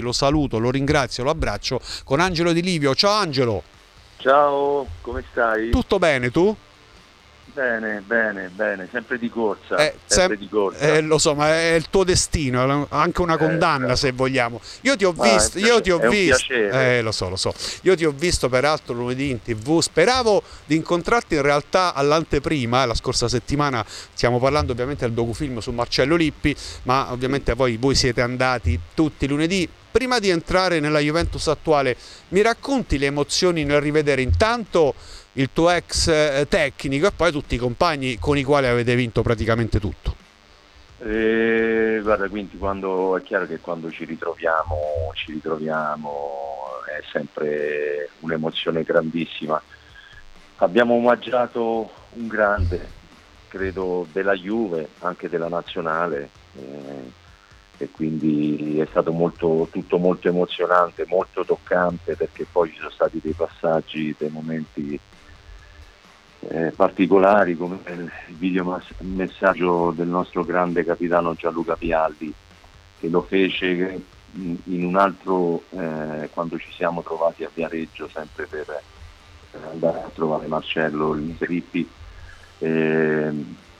Lo saluto, lo ringrazio, lo abbraccio con Angelo Di Livio. Ciao Angelo. Ciao, come stai? Tutto bene tu? Bene, bene, bene, sempre di corsa. Eh, sempre sem- di corsa. Eh, lo so, ma è il tuo destino, anche una eh, condanna eh, se vogliamo. Io ti ho visto, io ti ho visto. Eh, lo so, lo so. Io ti ho visto peraltro lunedì in tv. Speravo di incontrarti in realtà all'anteprima, la scorsa settimana. Stiamo parlando ovviamente del docufilm su Marcello Lippi, ma ovviamente voi, voi siete andati tutti lunedì prima di entrare nella Juventus attuale, mi racconti le emozioni nel rivedere intanto il tuo ex eh, tecnico e poi tutti i compagni con i quali avete vinto praticamente tutto? Eh, guarda, quindi quando, è chiaro che quando ci ritroviamo, ci ritroviamo è sempre un'emozione grandissima. Abbiamo omaggiato un grande, credo, della Juve, anche della nazionale. Eh, e quindi è stato molto, tutto molto emozionante, molto toccante perché poi ci sono stati dei passaggi, dei momenti eh, particolari come il video messaggio del nostro grande capitano Gianluca Pialli che lo fece in un altro eh, quando ci siamo trovati a Viareggio sempre per, per andare a trovare Marcello il Rippi. Eh,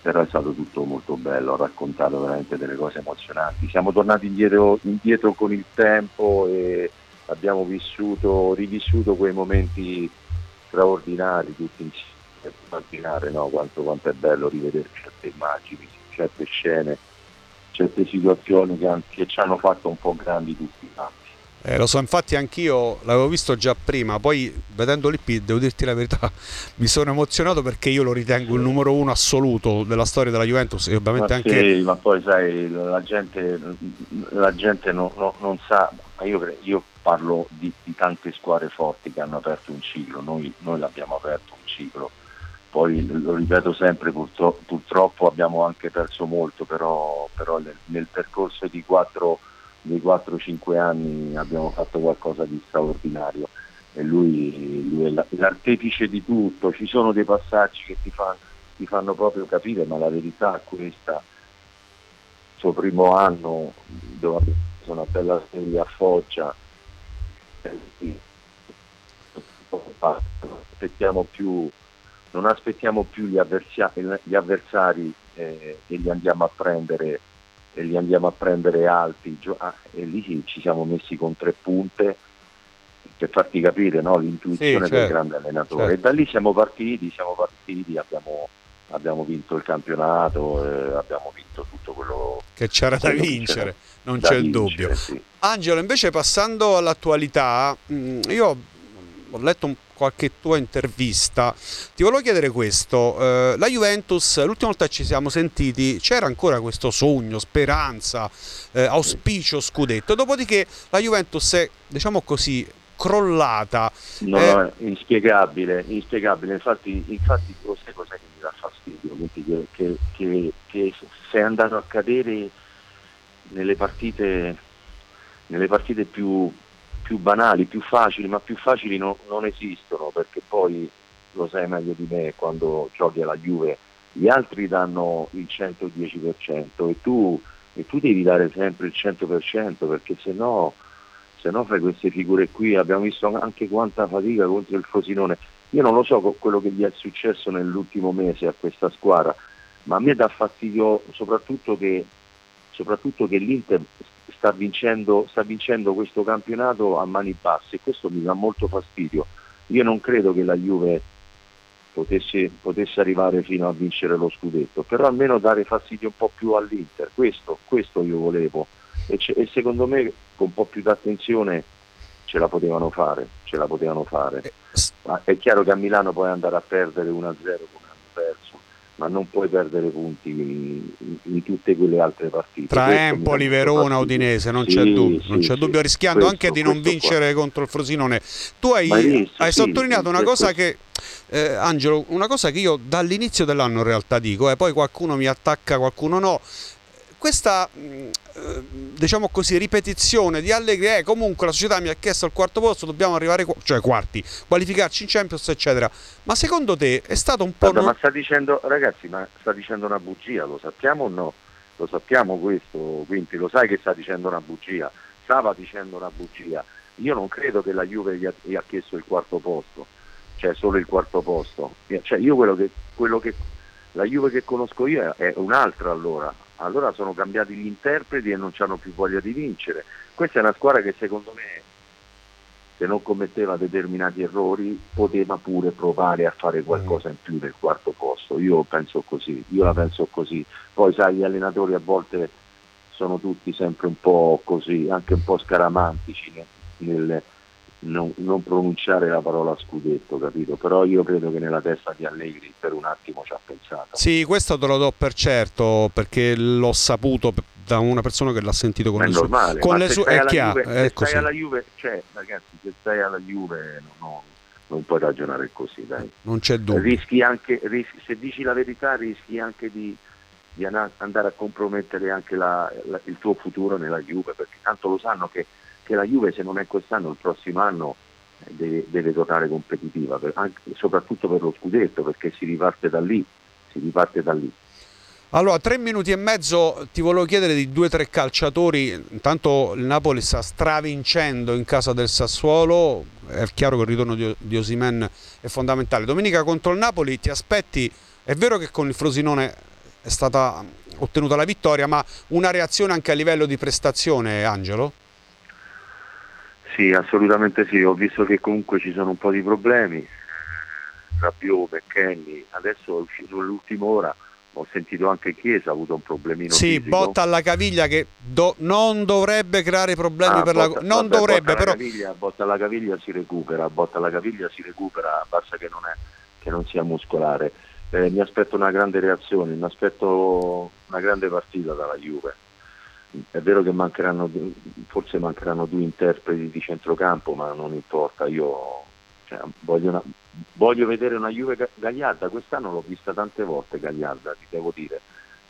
però è stato tutto molto bello, ha raccontato veramente delle cose emozionanti. Siamo tornati indietro, indietro con il tempo e abbiamo vissuto, rivissuto quei momenti straordinari tutti insieme. Immaginare no? quanto, quanto, è bello rivedere certe immagini, certe scene, certe situazioni che, che ci hanno fatto un po' grandi tutti quanti. Eh, lo so, infatti anch'io l'avevo visto già prima, poi vedendo l'IP devo dirti la verità, mi sono emozionato perché io lo ritengo il numero uno assoluto della storia della Juventus e ovviamente ma anche... Sì, ma poi sai, la gente, la gente non, non, non sa, io, io parlo di, di, tante squadre forti che hanno aperto un ciclo, noi, noi l'abbiamo aperto un ciclo, poi lo ripeto sempre, purtroppo, purtroppo abbiamo anche perso molto, però, però nel, nel percorso di quattro nei 4-5 anni abbiamo fatto qualcosa di straordinario. E lui, lui è l'artefice di tutto, ci sono dei passaggi che ti, fa, ti fanno proprio capire, ma la verità è questa, il suo primo anno dove sono una bella serie a Foggia, aspettiamo più, non aspettiamo più gli, avversari, gli avversari eh, e li andiamo a prendere e li andiamo a prendere alti ah, e lì ci siamo messi con tre punte per farti capire no? l'intuizione sì, certo, del grande allenatore certo. e da lì siamo partiti, siamo partiti, abbiamo, abbiamo vinto il campionato, eh, abbiamo vinto tutto quello che c'era da vincere, non c'è il dubbio. Sì. Angelo, invece passando all'attualità, mm, io ho letto un qualche tua intervista. Ti volevo chiedere questo, eh, la Juventus, l'ultima volta che ci siamo sentiti c'era ancora questo sogno, speranza, eh, auspicio scudetto, dopodiché la Juventus è, diciamo così, crollata. No, eh... no, inspiegabile, inspiegabile, infatti, infatti lo sai cos'è che mi dà fastidio? Che, che, che, che sei andato a cadere nelle partite, nelle partite più, più banali, più facili, ma più facili no, non esistono perché poi lo sai meglio di me quando giochi alla Juve, gli altri danno il 110% e tu, e tu devi dare sempre il 100% perché se no, se no fai queste figure qui, abbiamo visto anche quanta fatica contro il Frosinone. Io non lo so quello che gli è successo nell'ultimo mese a questa squadra, ma a me dà fastidio soprattutto che, soprattutto che l'Inter sta vincendo, sta vincendo questo campionato a mani basse e questo mi dà molto fastidio. Io non credo che la Juve potesse, potesse, arrivare fino a vincere lo scudetto, però almeno dare fastidio un po' più all'Inter, questo, questo io volevo e, e, secondo me con un po' più d'attenzione ce la potevano fare, ce la potevano fare. Eh, Ma è chiaro che a Milano puoi andare a perdere 1-0 come ma non puoi perdere punti in, in tutte quelle altre partite. Tra questo Empoli, Verona, Udinese, non sì, c'è dubbio, sì, non c'è sì, dubbio rischiando questo, anche di non vincere qua. contro il Frosinone. Tu hai, visto, hai sottolineato una cosa che, eh, Angelo, una cosa che io dall'inizio dell'anno in realtà dico, eh, poi qualcuno mi attacca, qualcuno no, questa mm, eh, diciamo così ripetizione di Allegri è comunque la società mi ha chiesto al quarto posto dobbiamo arrivare cioè quarti qualificarci in Champions eccetera ma secondo te è stato un po' Guarda, ma sta dicendo ragazzi ma sta dicendo una bugia lo sappiamo o no lo sappiamo questo quindi lo sai che sta dicendo una bugia stava dicendo una bugia. Io non credo che la Juve gli ha, gli ha chiesto il quarto posto, cioè solo il quarto posto. Cioè io quello che, quello che la Juve che conosco io è un'altra allora. Allora sono cambiati gli interpreti e non hanno più voglia di vincere. Questa è una squadra che secondo me se non commetteva determinati errori poteva pure provare a fare qualcosa in più del quarto posto. Io penso così, io la penso così. Poi sai, gli allenatori a volte sono tutti sempre un po' così, anche un po' scaramantici nel non, non pronunciare la parola scudetto, capito? Però io credo che nella testa di Allegri per un attimo ci ha pensato. Sì, questo te lo do per certo, perché l'ho saputo da una persona che l'ha sentito con è le sue normale, con le sue è chiaro, Juve, è stai alla Juve, cioè ragazzi, se stai alla Juve no, no, non puoi ragionare così, dai. Non c'è dubbio. Rischi anche, rischi, se dici la verità, rischi anche di, di andare a compromettere anche la, la, il tuo futuro nella Juve, perché tanto lo sanno che, che la Juve se non è quest'anno, il prossimo anno eh, deve, deve tornare competitiva, per, anche, soprattutto per lo scudetto, perché si riparte da lì, si riparte da lì. Allora, tre minuti e mezzo ti volevo chiedere di due o tre calciatori. Intanto il Napoli sta stravincendo in casa del Sassuolo. È chiaro che il ritorno di, di Osimen è fondamentale. Domenica contro il Napoli ti aspetti. È vero che con il Frosinone è stata ottenuta la vittoria, ma una reazione anche a livello di prestazione, Angelo? Sì, assolutamente sì. Ho visto che comunque ci sono un po' di problemi. Rabiot, McKenny, adesso è uscito nell'ultima ora ho sentito anche Chiesa ha avuto un problemino sì, fisico. botta alla caviglia che do, non dovrebbe creare problemi ah, per botta, la non vabbè, dovrebbe botta però alla caviglia, botta alla caviglia si recupera botta alla caviglia si recupera basta che non, è, che non sia muscolare eh, mi aspetto una grande reazione mi aspetto una grande partita dalla Juve è vero che mancheranno forse mancheranno due interpreti di centrocampo ma non importa io cioè, voglio, una, voglio, vedere una Juve Gagliarda, quest'anno l'ho vista tante volte Gagliarda, ti devo dire,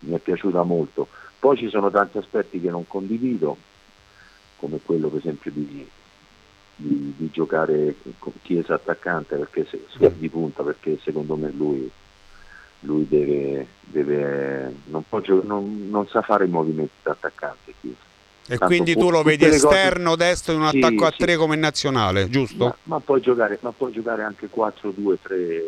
mi è piaciuta molto. Poi ci sono tanti aspetti che non condivido, come quello per esempio di, di, di giocare con Chiesa attaccante perché se, di punta, perché secondo me lui, lui deve, deve non, non, non, sa fare i movimenti da attaccante e Tanto quindi tu lo vedi esterno, cose... destro in un sì, attacco a tre sì. come nazionale, giusto? Ma, ma, puoi giocare, ma, puoi giocare, anche 4-2-3,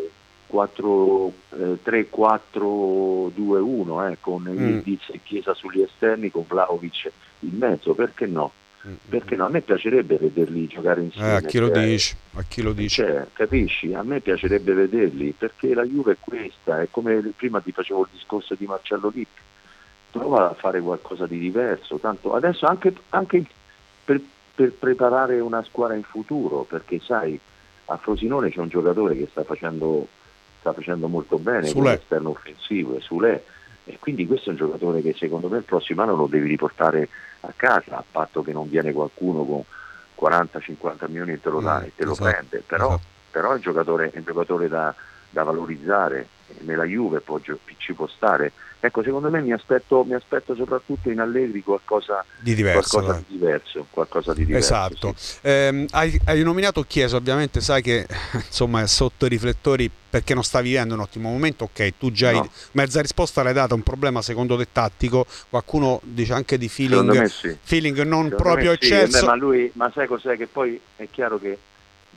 4, eh, 3-4-2-1 eh, con mm. Chiesa sugli esterni, con Vlaovic in mezzo, perché no? Mm. Perché no? A me piacerebbe vederli giocare insieme. Eh, a chi lo cioè, dici? A chi lo dici? Cioè, capisci? A me piacerebbe vederli perché la Juve è questa, è come prima ti facevo il discorso di Marcello Lippi prova a fare qualcosa di diverso, tanto adesso anche, anche per, per, preparare una squadra in futuro, perché sai, a Frosinone c'è un giocatore che sta facendo, sta facendo molto bene l'esterno offensivo, è Sule, e quindi questo è un giocatore che secondo me il prossimo anno lo devi riportare a casa, a patto che non viene qualcuno con 40-50 milioni e te lo mm, dà e te lo esatto, prende, però, esatto. però è un giocatore, è un giocatore da, da valorizzare, nella Juve può, ci può stare, Ecco, secondo me mi aspetto, mi aspetto soprattutto in Allegri qualcosa di diverso. Qualcosa di diverso, qualcosa di diverso esatto. Sì. Eh, hai, hai, nominato Chiesa, ovviamente sai che insomma, è sotto i riflettori perché non sta vivendo un ottimo momento. Ok, tu già no. hai mezza risposta l'hai data, un problema secondo te tattico, qualcuno dice anche di feeling, sì. feeling non secondo proprio eccesso. Sì. Beh, ma, lui, ma sai cos'è? Che poi è chiaro che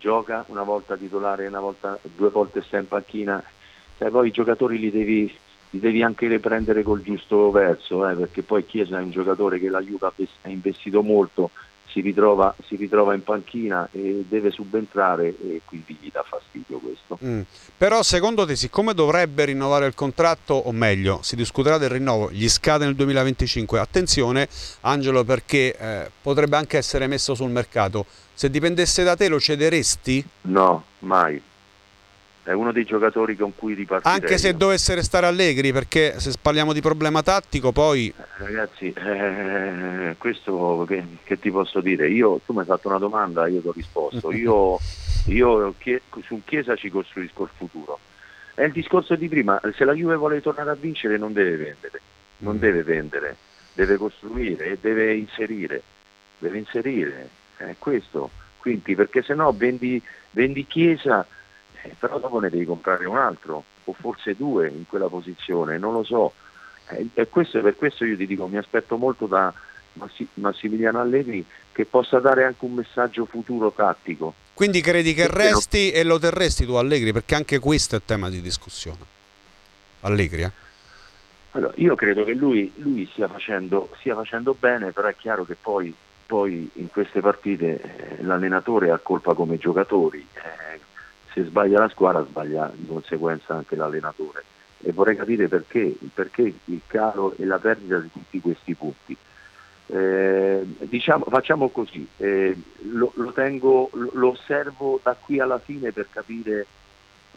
gioca una volta titolare, una volta, due volte sta in panchina, sai, poi i giocatori li devi li devi anche riprendere col giusto verso, eh, perché poi Chiesa è un giocatore che la Juve ha investito molto, si ritrova, si ritrova, in panchina e deve subentrare e quindi gli dà fastidio questo. Mm. Però secondo te siccome dovrebbe rinnovare il contratto, o meglio, si discuterà del rinnovo, gli scade nel 2025, attenzione Angelo perché eh, potrebbe anche essere messo sul mercato, se dipendesse da te lo cederesti? No, mai è uno dei giocatori con cui ripartirei. Anche se dovesse restare allegri, perché se parliamo di problema tattico poi... Eh, ragazzi, eh, questo che, che, ti posso dire? Io, tu mi hai fatto una domanda, io ti ho risposto. Io, io su Chiesa ci costruisco il futuro. È il discorso di prima, se la Juve vuole tornare a vincere non deve vendere, non mm. deve vendere, deve costruire e deve inserire, deve inserire, è questo. Quindi perché se no vendi, vendi Chiesa però dopo ne devi comprare un altro o forse due in quella posizione, non lo so. Eh, e questo, per questo io ti dico, mi aspetto molto da, Massimiliano Allegri che possa dare anche un messaggio futuro tattico. Quindi credi che resti e lo terresti tu Allegri? Perché anche questo è tema di discussione. Allegri, eh? Allora, io credo che lui, lui stia, facendo, stia, facendo, bene, però è chiaro che poi, poi in queste partite eh, l'allenatore ha colpa come giocatori. Eh, se sbaglia la squadra sbaglia di conseguenza anche l'allenatore. E vorrei capire perché, perché il calo e la perdita di tutti questi punti. Eh, diciamo, facciamo così, eh, lo, lo, tengo, lo, osservo da qui alla fine per capire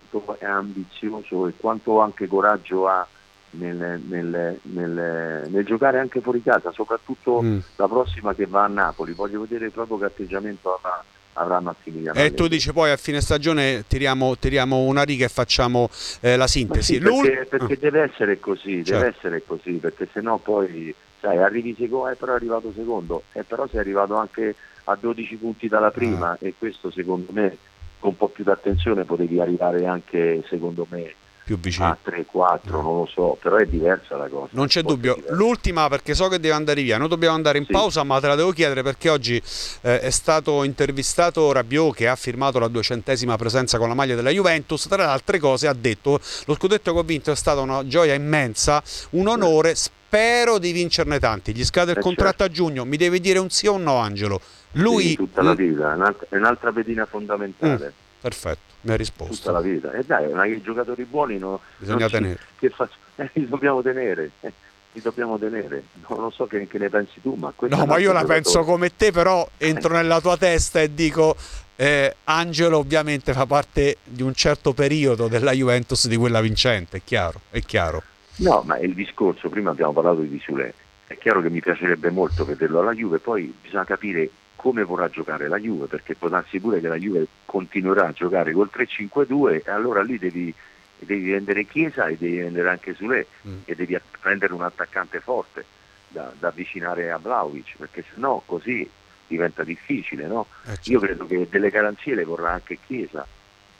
quanto è ambizioso e quanto anche coraggio ha nel, nel, nel, nel giocare anche fuori casa, soprattutto mm. la prossima che va a Napoli. Voglio vedere proprio che atteggiamento avrà avrà Massimiliano. E tu dici poi a fine stagione tiriamo, tiriamo una riga e facciamo eh, la sintesi. Sì, perché, perché ah. deve essere così, certo. deve essere così, perché sennò poi sai, arrivi secondo, eh, però è arrivato secondo, e eh, però sei arrivato anche a 12 punti dalla prima ah. e questo secondo me con un po' più d'attenzione potevi arrivare anche secondo me più vicino. A 3, 4, non lo so, però è diversa la cosa. Non c'è dubbio. L'ultima perché so che deve andare via, noi dobbiamo andare in sì. pausa, ma te la devo chiedere perché oggi eh, è stato intervistato Rabiot che ha firmato la duecentesima presenza con la maglia della Juventus, tra le altre cose ha detto lo scudetto che ho vinto è stata una gioia immensa, un onore, spero di vincerne tanti. Gli scade il eh contratto certo. a giugno, mi devi dire un sì o un no Angelo. Lui... Sì, tutta la vita, è un'altra pedina fondamentale. Mm. Perfetto, mi ha risposto. Tutta la vita. E dai, ma i giocatori buoni no, bisogna tenere. Ci, che eh, li dobbiamo tenere. Eh, li dobbiamo tenere. No, non so che, che, ne pensi tu, ma No, ma io la penso come te, però entro nella tua testa e dico eh, Angelo ovviamente fa parte di un certo periodo della Juventus di quella vincente, è chiaro, è chiaro. No, ma il discorso, prima abbiamo parlato di Sule, è chiaro che mi piacerebbe molto vederlo alla Juve, poi bisogna capire come vorrà giocare la Juve, perché può darsi pure che la Juve continuerà a giocare col 3-5-2 e allora lì devi, devi vendere Chiesa e devi vendere anche Sule mm. e devi prendere un attaccante forte da, da avvicinare a Vlaovic, perché sennò così diventa difficile. No? Eh, certo. Io credo che delle garanzie le vorrà anche Chiesa.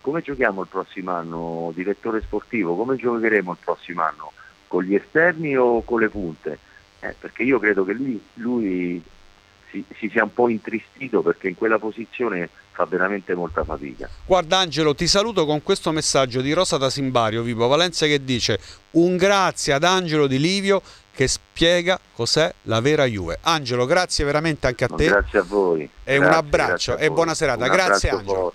Come giochiamo il prossimo anno, direttore sportivo? Come giocheremo il prossimo anno? Con gli esterni o con le punte? Eh, perché io credo che lui, lui si, si, sia un po' intristito perché in quella posizione fa veramente molta fatica. Guarda Angelo, ti saluto con questo messaggio di Rosa da Simbario, Vivo Valencia, che dice un grazie ad Angelo Di Livio che spiega cos'è la vera Juve. Angelo, grazie veramente anche a te. Grazie a voi. E grazie, un abbraccio e buona serata. Un grazie Angelo.